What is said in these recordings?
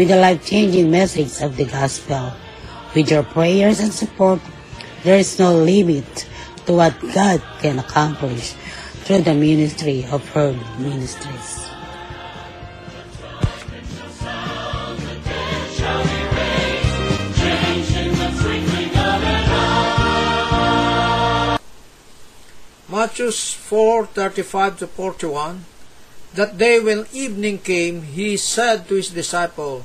with the life-changing message of the gospel. With your prayers and support, there is no limit to what God can accomplish through the ministry of her ministries. Matthew 4:35 to 41 That day when evening came he said to his disciple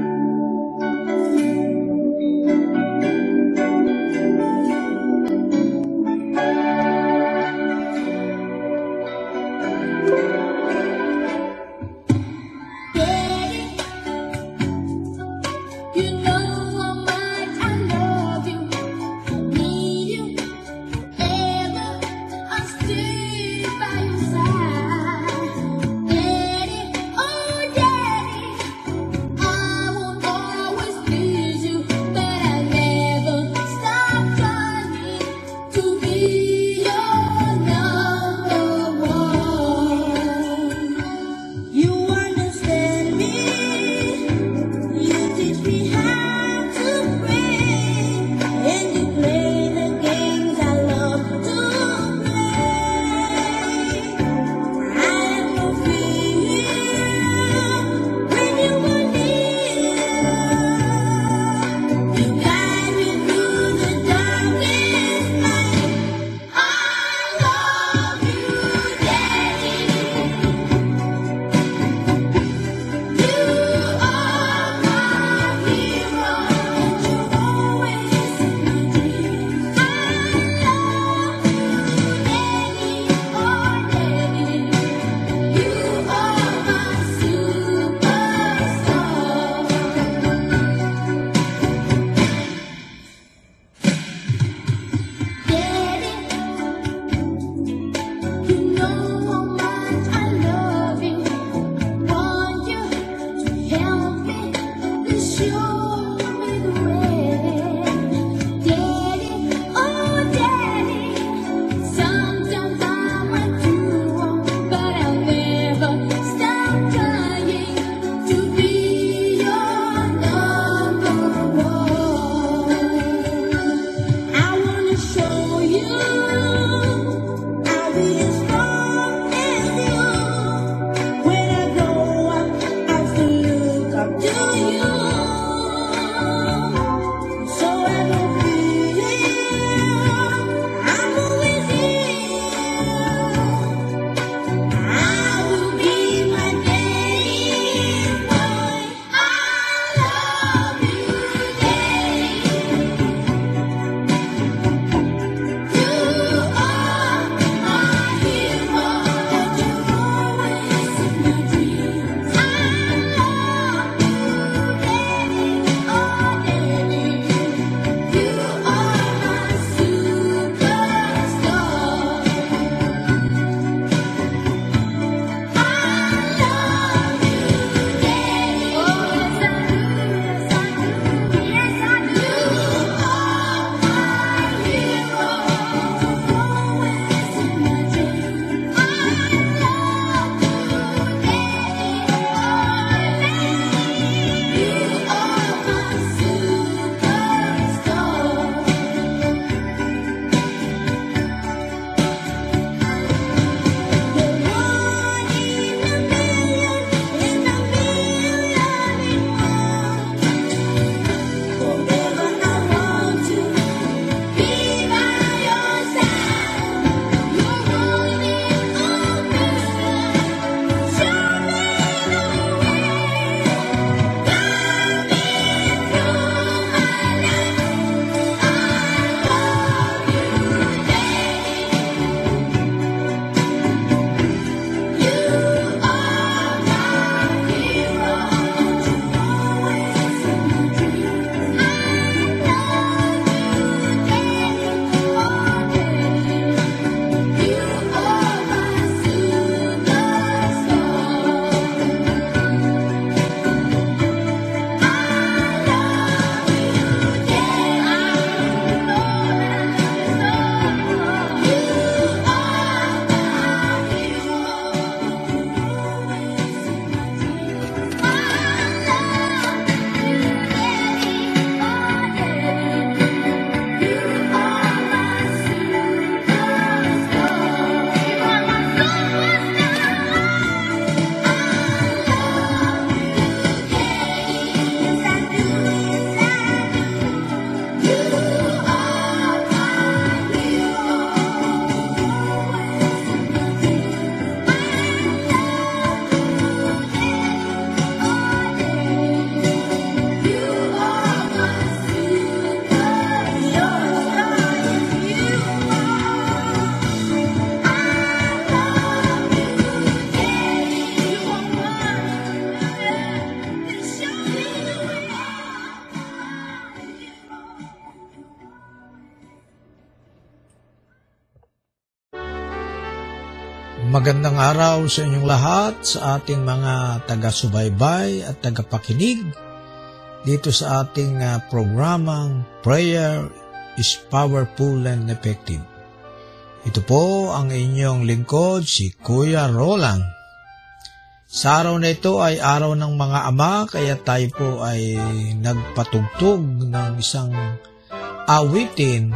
Araw sa inyong lahat, sa ating mga taga-subaybay at tagapakinig dito sa ating ah, programang Prayer is Powerful and Effective. Ito po ang inyong lingkod, si Kuya Roland. Sa araw na ito ay araw ng mga ama, kaya tayo po ay nagpatugtog ng isang awitin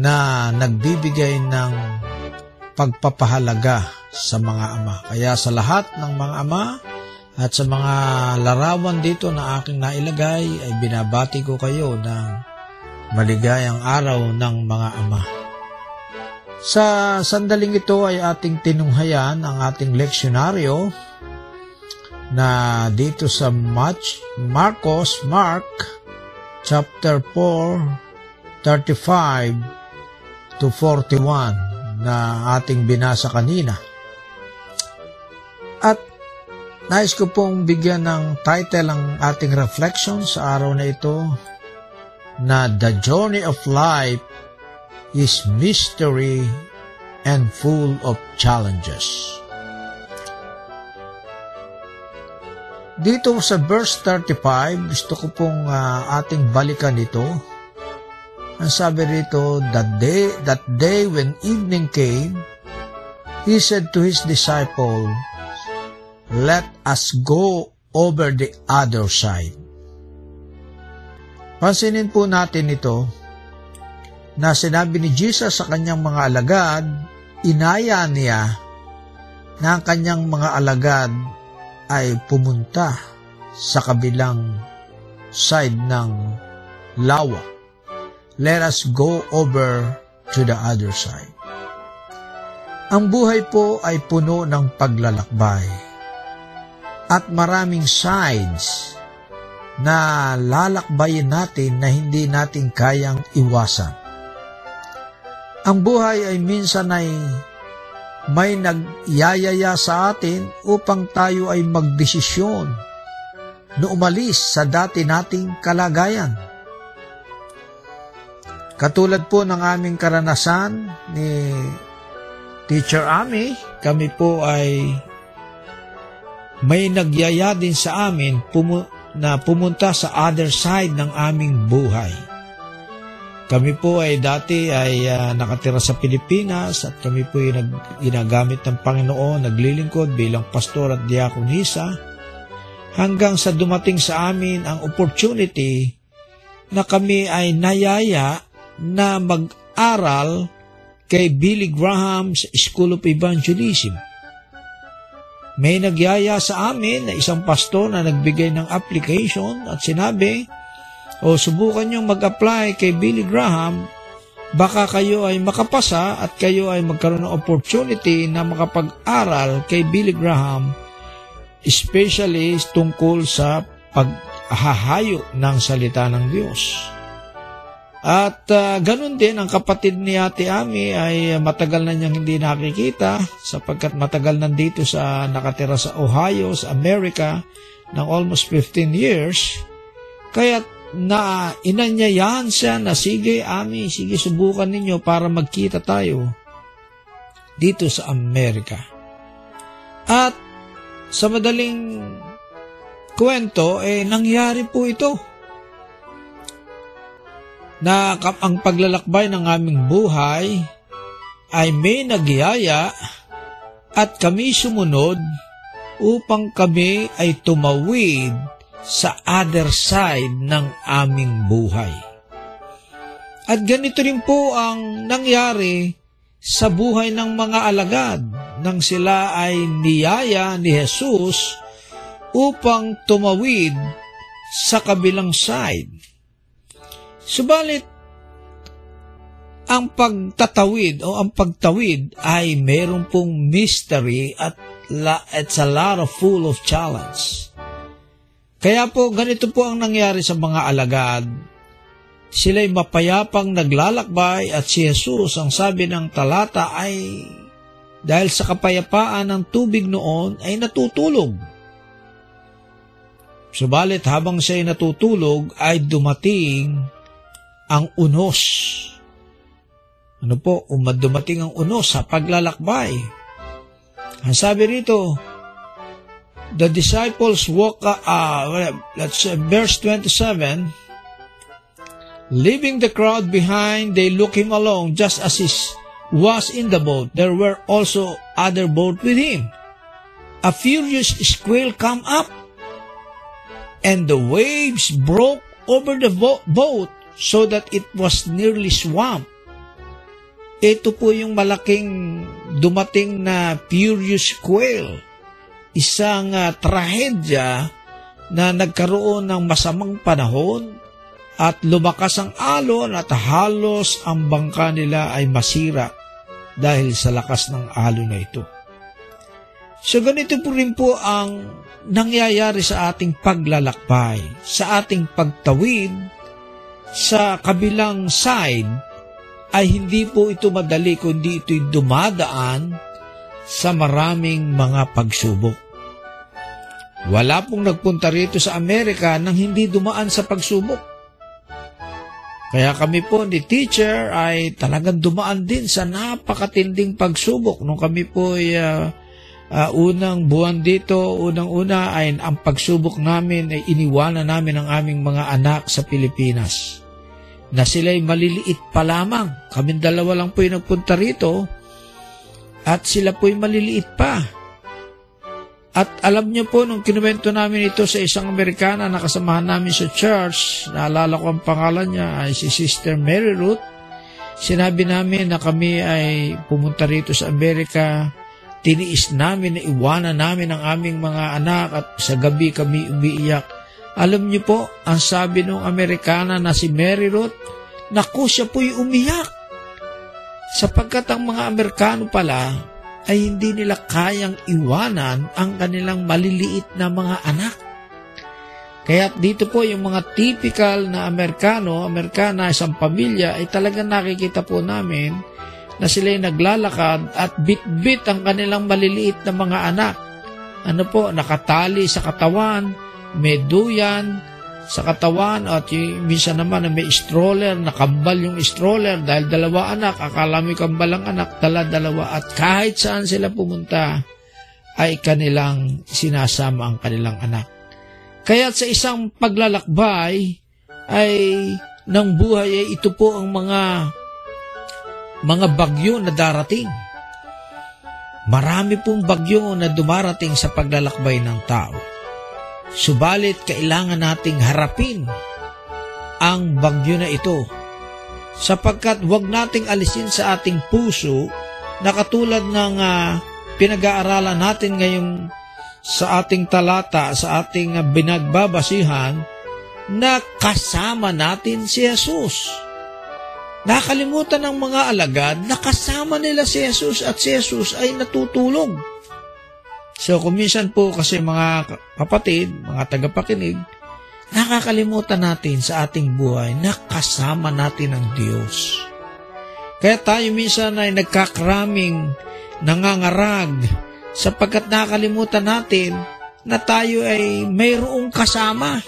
na nagbibigay ng pagpapahalaga sa mga ama. Kaya sa lahat ng mga ama at sa mga larawan dito na aking nailagay ay binabati ko kayo ng maligayang araw ng mga ama. Sa sandaling ito ay ating tinunghayan ang ating leksyonaryo na dito sa March, Marcos, Mark, chapter 4, 35 to 41 na ating binasa kanina. At nais ko pong bigyan ng title ang ating reflection sa araw na ito na The Journey of Life is Mystery and Full of Challenges. Dito sa verse 35, gusto ko pong ah, ating balikan ito. Ang sabi rito, that day, that day when evening came, he said to his disciple, Let us go over the other side. Pansinin po natin ito na sinabi ni Jesus sa kanyang mga alagad, inaya niya na ang kanyang mga alagad ay pumunta sa kabilang side ng lawa. Let us go over to the other side. Ang buhay po ay puno ng paglalakbay at maraming sides na lalakbayin natin na hindi natin kayang iwasan. Ang buhay ay minsan ay may nagyayaya sa atin upang tayo ay magdesisyon na umalis sa dati nating kalagayan. Katulad po ng aming karanasan ni Teacher Ami, kami po ay may nagyaya din sa amin pumu- na pumunta sa other side ng aming buhay. Kami po ay dati ay ah, nakatira sa Pilipinas at kami po ay nag, ginagamit ng Panginoon, naglilingkod bilang pastor at diakonisa hanggang sa dumating sa amin ang opportunity na kami ay nayaya na mag-aral kay Billy Graham's School of Evangelism. May nagyaya sa amin na isang pastor na nagbigay ng application at sinabi, o subukan nyo mag-apply kay Billy Graham, baka kayo ay makapasa at kayo ay magkaroon ng opportunity na makapag-aral kay Billy Graham, especially tungkol sa paghahayo ng salita ng Diyos. At ah, ganun din, ang kapatid ni Ate Ami ay matagal na niyang hindi nakikita sapagkat matagal nandito sa nakatira sa Ohio, sa Amerika, ng almost 15 years. Kaya na inanyayahan siya na sige Ami, sige subukan ninyo para magkita tayo dito sa Amerika. At sa madaling kwento, eh nangyari po ito na ang paglalakbay ng aming buhay ay may nagyaya at kami sumunod upang kami ay tumawid sa other side ng aming buhay. At ganito rin po ang nangyari sa buhay ng mga alagad nang sila ay niyaya ni Jesus upang tumawid sa kabilang side. Subalit, ang pagtatawid o ang pagtawid ay meron pong mystery at la, it's a lot of full of challenge. Kaya po ganito po ang nangyari sa mga alagad. Sila'y mapayapang naglalakbay at si Jesus ang sabi ng talata ay dahil sa kapayapaan ng tubig noon ay natutulog. Subalit habang siya'y natutulog ay dumating ang unos. Ano po, umadumating ang unos sa paglalakbay. Ang sabi rito, the disciples walk, uh, let's uh, verse 27, leaving the crowd behind, they look him along just as he was in the boat. There were also other boat with him. A furious squall come up, and the waves broke over the boat so that it was nearly swamped. Ito po yung malaking dumating na furious squall. Isang uh, trahedya na nagkaroon ng masamang panahon at lumakas ang alon at halos ang bangka nila ay masira dahil sa lakas ng alon na ito. So ganito po rin po ang nangyayari sa ating paglalakbay, sa ating pagtawid sa kabilang side ay hindi po ito madali kundi ito'y dumadaan sa maraming mga pagsubok. Wala pong nagpunta rito sa Amerika nang hindi dumaan sa pagsubok. Kaya kami po ni teacher ay talagang dumaan din sa napakatinding pagsubok nung kami po ay uh, uh, unang buwan dito, unang-una ay ang pagsubok namin ay iniwanan namin ang aming mga anak sa Pilipinas na sila'y maliliit pa lamang. Kaming dalawa lang po yung nagpunta rito at sila po'y maliliit pa. At alam niyo po, nung kinuwento namin ito sa isang Amerikana na kasamahan namin sa church, naalala ko ang pangalan niya ay si Sister Mary Ruth, sinabi namin na kami ay pumunta rito sa Amerika, tiniis namin na iwanan namin ang aming mga anak at sa gabi kami umiiyak. Alam niyo po, ang sabi ng Amerikana na si Mary Ruth, naku siya po'y umiyak. Sapagkat ang mga Amerikano pala ay hindi nila kayang iwanan ang kanilang maliliit na mga anak. Kaya dito po yung mga typical na Amerikano, Amerikana, isang pamilya, ay talagang nakikita po namin na sila'y naglalakad at bit-bit ang kanilang maliliit na mga anak. Ano po, nakatali sa katawan, may duyan sa katawan at yung, minsan naman may stroller, nakambal yung stroller dahil dalawa anak, akala mo kambal ang anak, dala dalawa at kahit saan sila pumunta ay kanilang sinasama ang kanilang anak. Kaya sa isang paglalakbay ay ng buhay ay ito po ang mga mga bagyo na darating. Marami pong bagyo na dumarating sa paglalakbay ng tao. Subalit kailangan nating harapin ang bagyo na ito sapagkat wag nating alisin sa ating puso na katulad ng uh, pinag-aaralan natin ngayong sa ating talata, sa ating uh, binagbabasihan na kasama natin si Jesus. Nakalimutan ng mga alagad na kasama nila si Jesus at si Jesus ay natutulog. So kung minsan po kasi mga kapatid, mga tagapakinig, nakakalimutan natin sa ating buhay na kasama natin ang Diyos. Kaya tayo minsan ay nagkakraming nangangarag sapagkat nakakalimutan natin na tayo ay mayroong kasama.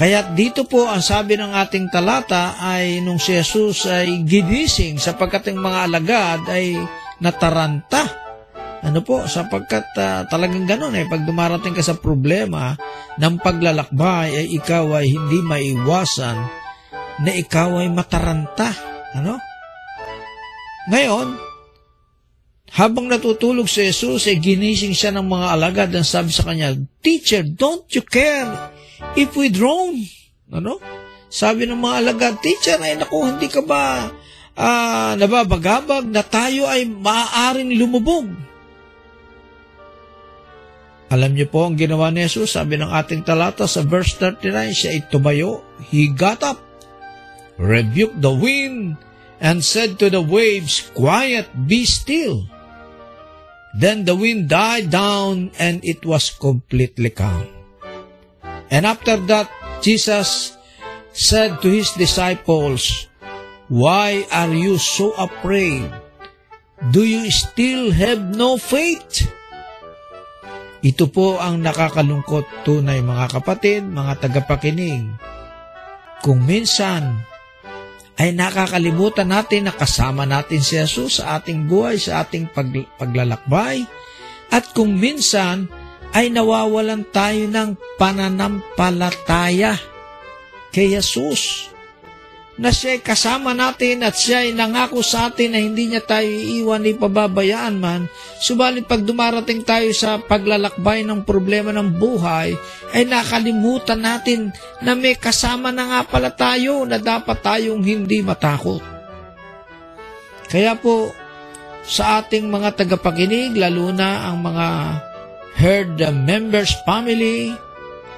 Kaya dito po ang sabi ng ating talata ay nung si Jesus ay ginising sapagkat ang mga alagad ay nataranta ano po, sapagkat uh, talagang ganun eh, pag dumarating ka sa problema ng paglalakbay ay ikaw ay hindi maiwasan na ikaw ay mataranta. Ano? Ngayon, habang natutulog si Jesus, ay ginising siya ng mga alagad at sabi sa kanya, Teacher, don't you care if we drown? Ano? Sabi ng mga alagad, Teacher, ay naku, hindi ka ba uh, nababagabag na tayo ay maaaring lumubog? Alam niyo po ang ginawa ni Jesus, sabi ng ating talata sa verse 39, siya ay tumayo, he got up, rebuked the wind, and said to the waves, Quiet, be still. Then the wind died down and it was completely calm. And after that, Jesus said to his disciples, Why are you so afraid? Do you still have no faith? Ito po ang nakakalungkot tunay mga kapatid, mga tagapakinig. Kung minsan ay nakakalimutan natin na kasama natin si Jesus sa ating buhay, sa ating pag- paglalakbay. At kung minsan ay nawawalan tayo ng pananampalataya kay Jesus na siya ay kasama natin at siya ay nangako sa atin na hindi niya tayo iiwan ni pababayaan man. Subalit pag dumarating tayo sa paglalakbay ng problema ng buhay, ay nakalimutan natin na may kasama na nga pala tayo na dapat tayong hindi matakot. Kaya po, sa ating mga tagapakinig, lalo na ang mga herd members family,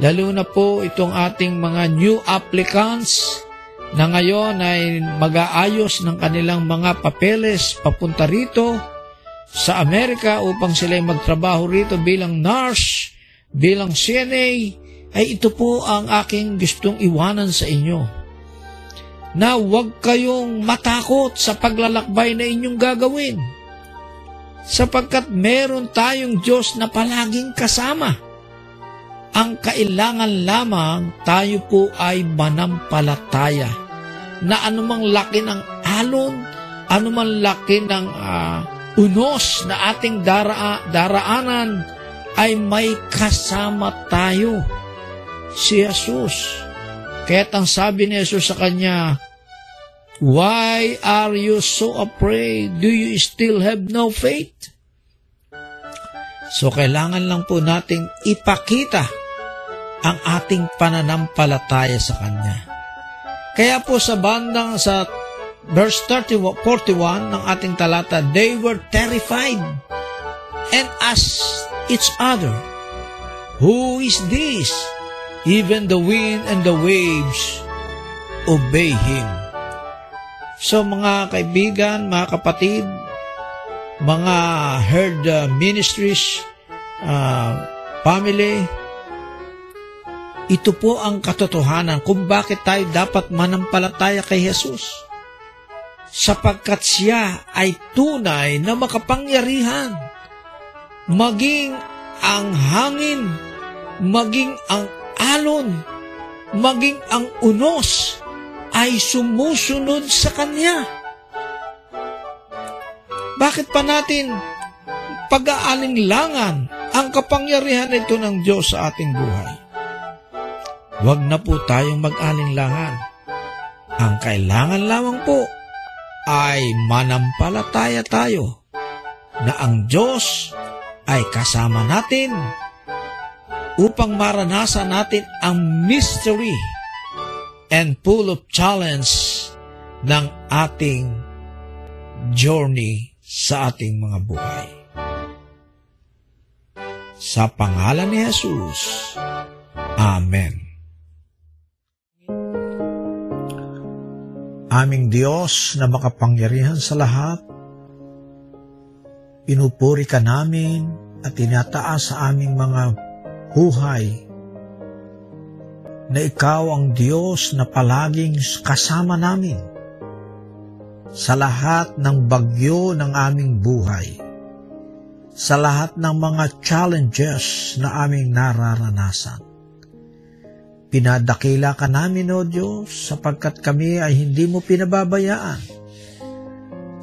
lalo na po itong ating mga new applicants, na ngayon ay mag-aayos ng kanilang mga papeles papunta rito sa Amerika upang sila ay magtrabaho rito bilang nurse, bilang CNA, ay ito po ang aking gustong iwanan sa inyo. Na huwag kayong matakot sa paglalakbay na inyong gagawin. Sapagkat meron tayong Diyos na palaging kasama. Ang kailangan lamang tayo po ay manampalataya na anumang laki ng alon, anumang laki ng ah, unos na ating daraa, daraanan ay may kasama tayo si Jesus. Kaya't ang sabi ni Jesus sa kanya, Why are you so afraid? Do you still have no faith? So kailangan lang po nating ipakita ang ating pananampalataya sa Kanya. Kaya po sa bandang sa verse 30, 41 ng ating talata, they were terrified and asked each other, Who is this? Even the wind and the waves obey Him. So mga kaibigan, mga kapatid, mga herd uh, ministries, uh, family, ito po ang katotohanan kung bakit tayo dapat manampalataya kay Jesus. Sapagkat siya ay tunay na makapangyarihan. Maging ang hangin, maging ang alon, maging ang unos ay sumusunod sa Kanya. Bakit pa natin pag-aalinlangan ang kapangyarihan nito ng Diyos sa ating buhay? Huwag na po tayong mag-alinlangan. Ang kailangan lamang po ay manampalataya tayo na ang Diyos ay kasama natin upang maranasan natin ang mystery and full of challenge ng ating journey sa ating mga buhay. Sa pangalan ni Jesus, Amen. Aming Diyos na makapangyarihan sa lahat, pinupuri ka namin at tinataas sa aming mga buhay na ikaw ang Diyos na palaging kasama namin sa lahat ng bagyo ng aming buhay, sa lahat ng mga challenges na aming nararanasan. Pinadakila ka namin, O Diyos, sapagkat kami ay hindi mo pinababayaan.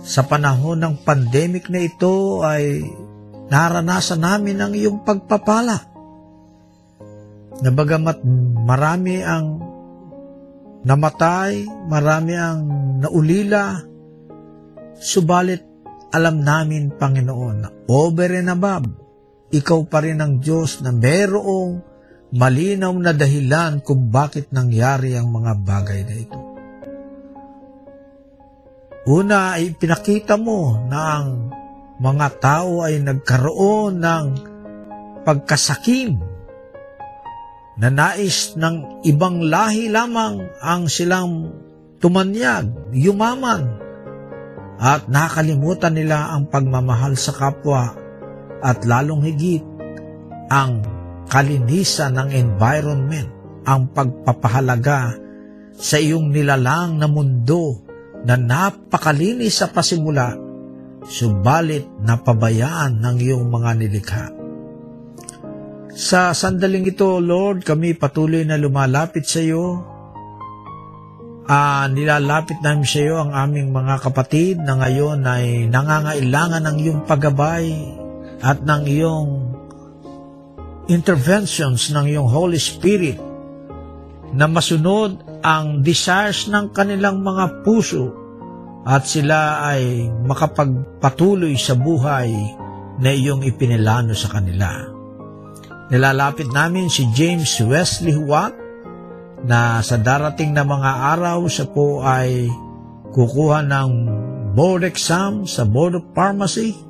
Sa panahon ng pandemic na ito ay naranasan namin ang iyong pagpapala. Na bagamat marami ang namatay, marami ang naulila, subalit alam namin, Panginoon, na over and above, ikaw pa rin ang Diyos na merong malinaw na dahilan kung bakit nangyari ang mga bagay na ito. Una ay pinakita mo na ang mga tao ay nagkaroon ng pagkasakim na nais ng ibang lahi lamang ang silang tumanyag, yumaman, at nakalimutan nila ang pagmamahal sa kapwa at lalong higit ang kalinisan ng environment, ang pagpapahalaga sa iyong nilalang na mundo na napakalinis sa pasimula, subalit napabayaan ng iyong mga nilikha. Sa sandaling ito, Lord, kami patuloy na lumalapit sa iyo Ah, nilalapit namin sa iyo ang aming mga kapatid na ngayon ay nangangailangan ng iyong paggabay at ng iyong interventions ng iyong Holy Spirit na masunod ang desires ng kanilang mga puso at sila ay makapagpatuloy sa buhay na iyong ipinilano sa kanila. Nilalapit namin si James Wesley Watt na sa darating na mga araw siya po ay kukuha ng board exam sa Board of Pharmacy.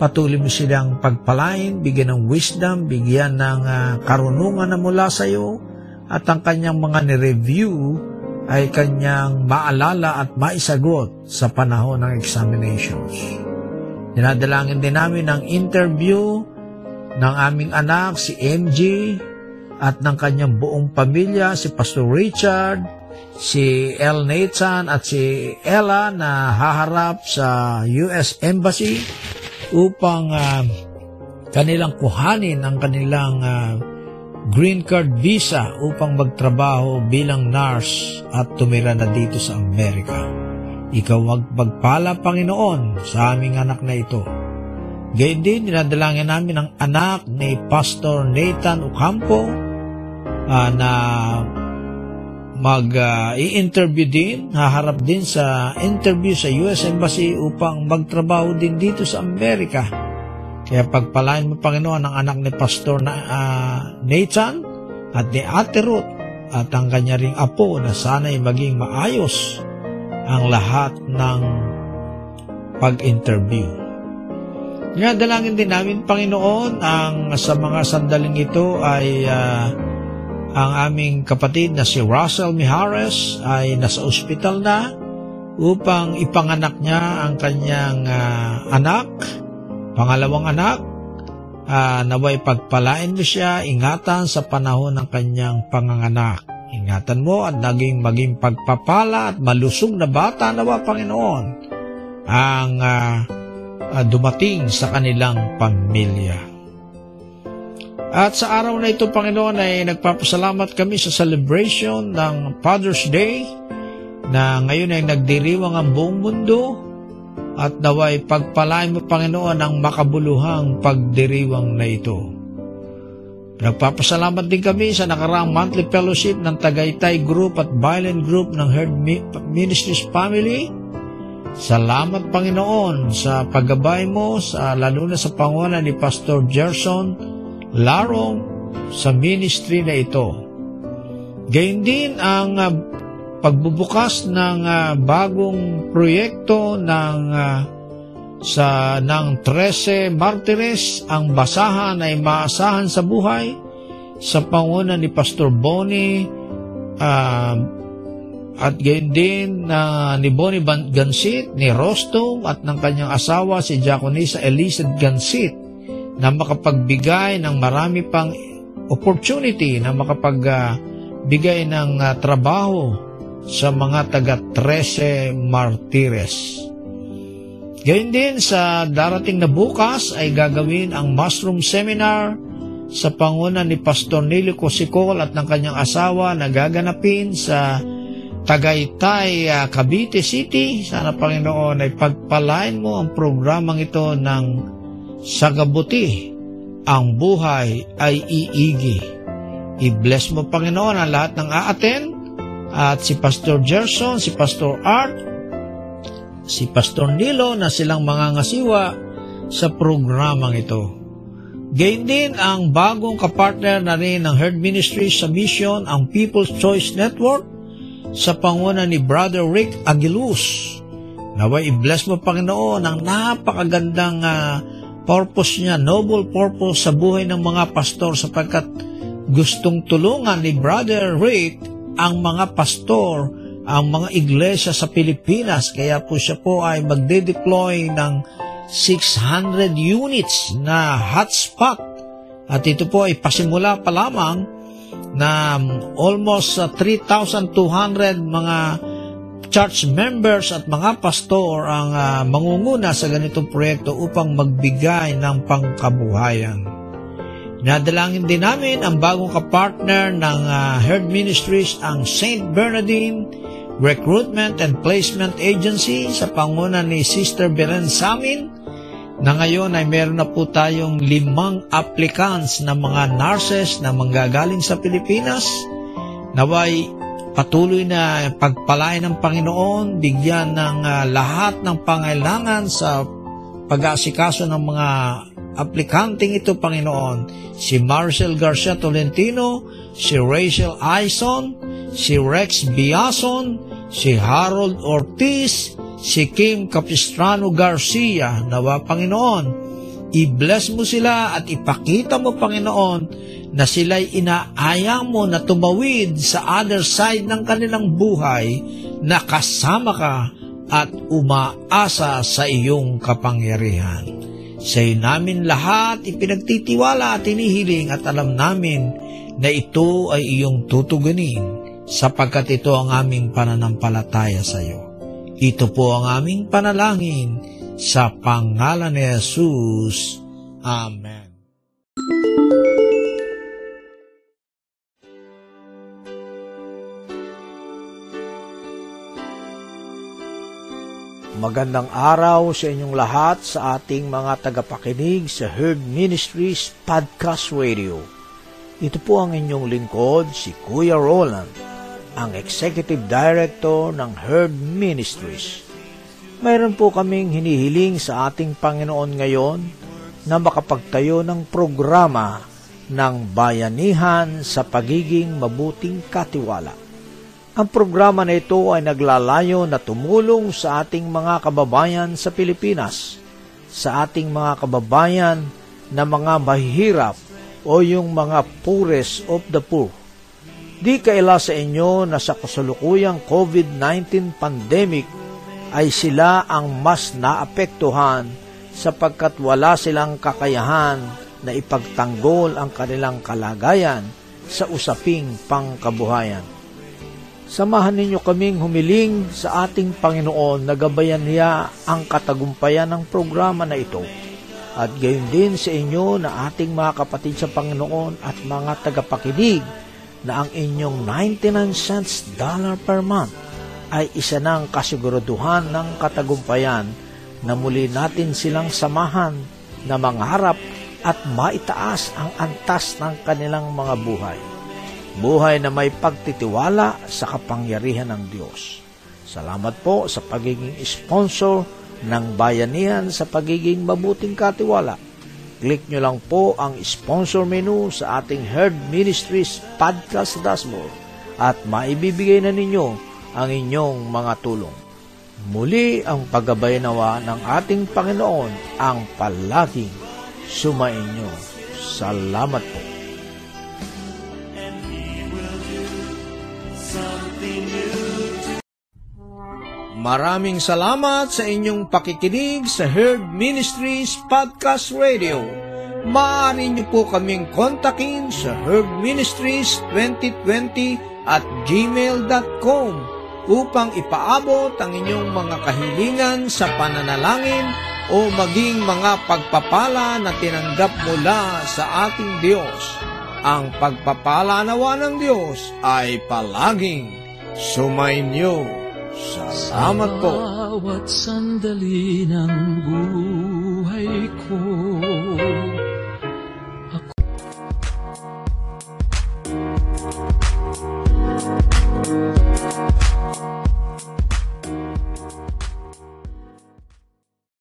Patuloy mo silang pagpalain, bigyan ng wisdom, bigyan ng ah, karunungan na mula sa iyo at ang kanyang mga ni-review ay kanyang maalala at maisagot sa panahon ng examinations. Dinadalangin din namin ang interview ng aming anak si MG at ng kanyang buong pamilya si Pastor Richard, si El Nathan at si Ella na haharap sa US Embassy upang ah, kanilang kuhanin ang kanilang ah, green card visa upang magtrabaho bilang nurse at tumira na dito sa Amerika. Ikaw magpagpala, Panginoon, sa aming anak na ito. Gayun din, dinadalangin namin ang anak ni Pastor Nathan Ocampo ah, na mag-i-interview din, haharap din sa interview sa US Embassy upang magtrabaho din dito sa Amerika. Kaya pagpalain mo, Panginoon, ang anak ni Pastor na, ah, Nathan at ni Ate Ruth at ang kanya ring apo na sana'y maging maayos ang lahat ng pag-interview. Nga dalangin din namin, Panginoon, ang sa mga sandaling ito ay ah, ang aming kapatid na si Russell Mijares ay nasa ospital na upang ipanganak niya ang kanyang ah, anak, pangalawang anak, Ah, naway pagpalain mo siya, ingatan sa panahon ng kanyang panganganak. Ingatan mo at naging maging pagpapala at malusog na bata nawa, Panginoon, ang ah, ah, dumating sa kanilang pamilya. At sa araw na ito, Panginoon, ay nagpapasalamat kami sa celebration ng Father's Day na ngayon ay nagdiriwang ang buong mundo at naway pagpalain mo, Panginoon, ang makabuluhang pagdiriwang na ito. Nagpapasalamat din kami sa nakaraang monthly fellowship ng Tagaytay Group at Violent Group ng Herd Mi- Ministries Family. Salamat, Panginoon, sa paggabay mo, sa, lalo na sa pangunan ni Pastor Gerson Larong sa ministry na ito. Gayun din ang ah, pagbubukas ng ah, bagong proyekto ng ah, sa ng 13 Martires ang basahan ay maasahan sa buhay sa panguna ni Pastor Bonnie ah, at gayon din na ni Bonnie Gansit, ni Rostong at ng kanyang asawa si Diaconisa Elisa Gansit na makapagbigay ng marami pang opportunity na makapagbigay ng ah, trabaho sa mga taga 13 Martires. Gayun din sa darating na bukas ay gagawin ang mushroom seminar sa panguna ni Pastor Nilo Cosikol at ng kanyang asawa na gaganapin sa Tagaytay, ah, Cavite City. Sana Panginoon ay pagpalain mo ang programang ito ng sagabuti. Ang buhay ay iigi. I-bless mo Panginoon ang lahat ng aaten at si Pastor Gerson, si Pastor Art, si Pastor Nilo na silang mga ngasiwa sa programang ito. Gayun din ang bagong kapartner na rin ng Herd Ministry sa mission ang People's Choice Network sa panguna ni Brother Rick Aguiluz. Naway i-bless mo Panginoon ang napakagandang ah, purpose niya, noble purpose sa buhay ng mga pastor sapagkat gustong tulungan ni Brother Rick ang mga pastor, ang mga iglesia sa Pilipinas. Kaya po siya po ay magde-deploy ng 600 units na hotspot. At ito po ay pasimula pa lamang na almost uh, 3,200 mga church members at mga pastor ang uh, mangunguna sa ganitong proyekto upang magbigay ng pangkabuhayan. Nadalangin din namin ang bagong kapartner ng uh, Herd Ministries, ang St. Bernardine Recruitment and Placement Agency sa panguna ni Sister Beren Samin na ngayon ay meron na po tayong limang applicants na mga nurses na manggagaling sa Pilipinas. Naway patuloy na pagpalain ng Panginoon, bigyan ng ah, lahat ng pangailangan sa pag-aasikaso ng mga aplikanting ito, Panginoon. Si Marcel Garcia Tolentino, si Rachel Aison, si Rex Biason, si Harold Ortiz, si Kim Capistrano Garcia. Nawa, Panginoon, i-bless mo sila at ipakita mo, Panginoon, na sila'y inaaya mo na tumawid sa other side ng kanilang buhay na kasama ka at umaasa sa iyong kapangyarihan. Sa namin lahat ipinagtitiwala at inihiling at alam namin na ito ay iyong tutugunin sapagkat ito ang aming pananampalataya sa iyo. Ito po ang aming panalangin sa pangalan ni Jesus. Amen. Magandang araw sa inyong lahat sa ating mga tagapakinig sa Herd Ministries Podcast Radio. Ito po ang inyong lingkod, si Kuya Roland, ang Executive Director ng Herd Ministries. Mayroon po kaming hinihiling sa ating Panginoon ngayon na makapagtayo ng programa ng bayanihan sa pagiging mabuting katiwala. Ang programa na ito ay naglalayo na tumulong sa ating mga kababayan sa Pilipinas, sa ating mga kababayan na mga mahihirap o yung mga poorest of the poor. Di kaila sa inyo na sa kasalukuyang COVID-19 pandemic ay sila ang mas naapektuhan sapagkat wala silang kakayahan na ipagtanggol ang kanilang kalagayan sa usaping pangkabuhayan. Samahan ninyo kaming humiling sa ating Panginoon na gabayan niya ang katagumpayan ng programa na ito. At gayon din sa inyo na ating mga kapatid sa Panginoon at mga tagapakinig na ang inyong 99 cents dollar per month ay isa ng kasiguraduhan ng katagumpayan na muli natin silang samahan na mangarap at maitaas ang antas ng kanilang mga buhay buhay na may pagtitiwala sa kapangyarihan ng Diyos. Salamat po sa pagiging sponsor ng bayanihan sa pagiging mabuting katiwala. Click nyo lang po ang sponsor menu sa ating Herd Ministries podcast dashboard at maibibigay na ninyo ang inyong mga tulong. Muli ang paggabay nawa ng ating Panginoon ang palaging sumainyo. Salamat po. Maraming salamat sa inyong pakikinig sa Herd Ministries Podcast Radio. Maaari niyo po kaming kontakin sa Herd Ministries 2020 at gmail.com upang ipaabot ang inyong mga kahilingan sa pananalangin o maging mga pagpapala na tinanggap mula sa ating Diyos. Ang pagpapala nawa ng Diyos ay palaging sumainyo. Salamat po. Bawat sandali ng buhay